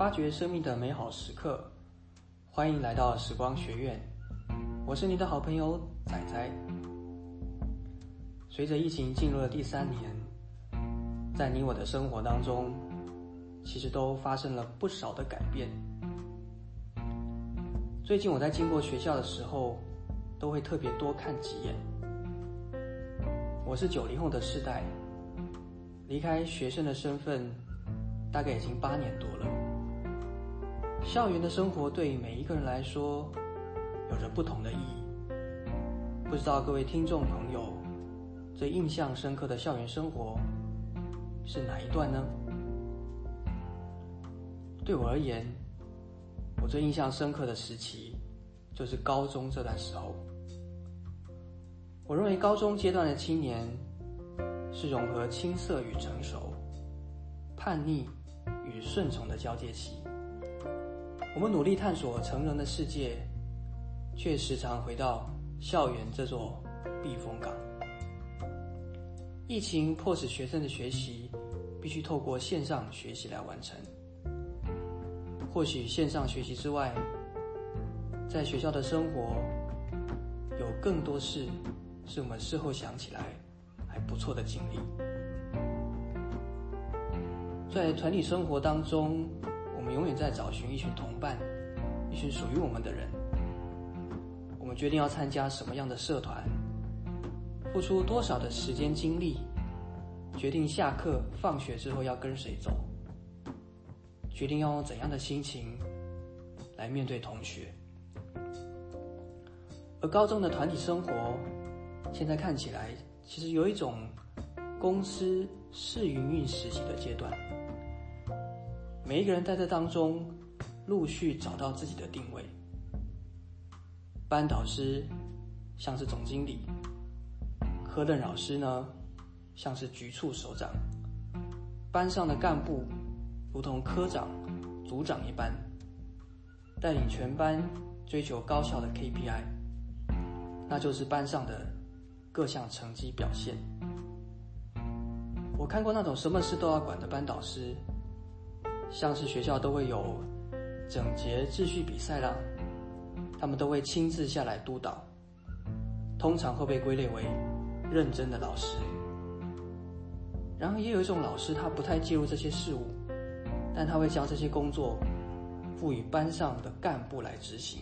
发掘生命的美好时刻，欢迎来到时光学院。我是你的好朋友仔仔。随着疫情进入了第三年，在你我的生活当中，其实都发生了不少的改变。最近我在经过学校的时候，都会特别多看几眼。我是九零后的世代，离开学生的身份，大概已经八年多了。校园的生活对每一个人来说有着不同的意义。不知道各位听众朋友最印象深刻的校园生活是哪一段呢？对我而言，我最印象深刻的时期就是高中这段时候。我认为高中阶段的青年是融合青涩与成熟、叛逆与顺从的交界期。我们努力探索成人的世界，却时常回到校园这座避风港。疫情迫使学生的学习必须透过线上学习来完成。或许线上学习之外，在学校的生活有更多事是我们事后想起来还不错的经历。在团体生活当中。我们永远在找寻一群同伴，一群属于我们的人。我们决定要参加什么样的社团，付出多少的时间精力，决定下课放学之后要跟谁走，决定要用怎样的心情来面对同学。而高中的团体生活，现在看起来其实有一种公司试营运实习的阶段。每一个人在这当中陆续找到自己的定位。班导师像是总经理，科任老师呢像是局处首长，班上的干部如同科长、组长一般，带领全班追求高效的 KPI，那就是班上的各项成绩表现。我看过那种什么事都要管的班导师。像是学校都会有整洁秩序比赛啦，他们都会亲自下来督导，通常会被归类为认真的老师。然后也有一种老师，他不太介入这些事务，但他会将这些工作赋予班上的干部来执行。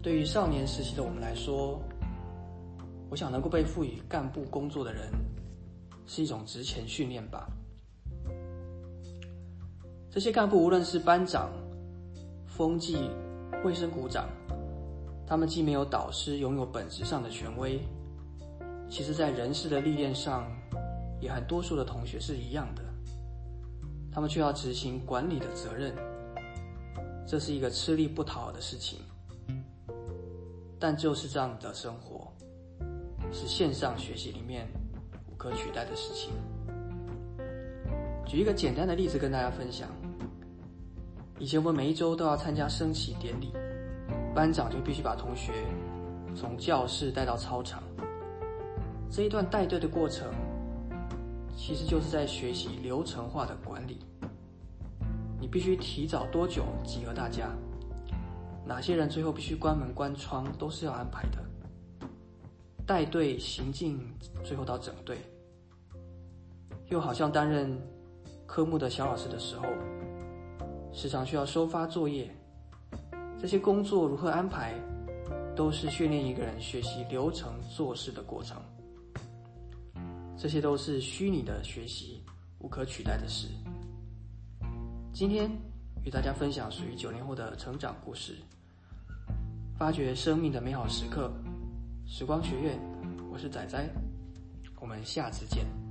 对于少年时期的我们来说，我想能够被赋予干部工作的人，是一种职前训练吧。这些干部无论是班长、风纪、卫生股长，他们既没有导师拥有本质上的权威，其实在人事的历练上，也和多数的同学是一样的。他们却要执行管理的责任，这是一个吃力不讨好的事情。但就是这样的生活，是线上学习里面无可取代的事情。举一个简单的例子跟大家分享。以前我们每一周都要参加升旗典礼，班长就必须把同学从教室带到操场。这一段带队的过程，其实就是在学习流程化的管理。你必须提早多久集合大家，哪些人最后必须关门关窗，都是要安排的。带队行进，最后到整队，又好像担任科目的小老师的时候。时常需要收发作业，这些工作如何安排，都是训练一个人学习流程做事的过程。这些都是虚拟的学习，无可取代的事。今天与大家分享属于九零后的成长故事，发掘生命的美好时刻。时光学院，我是仔仔，我们下次见。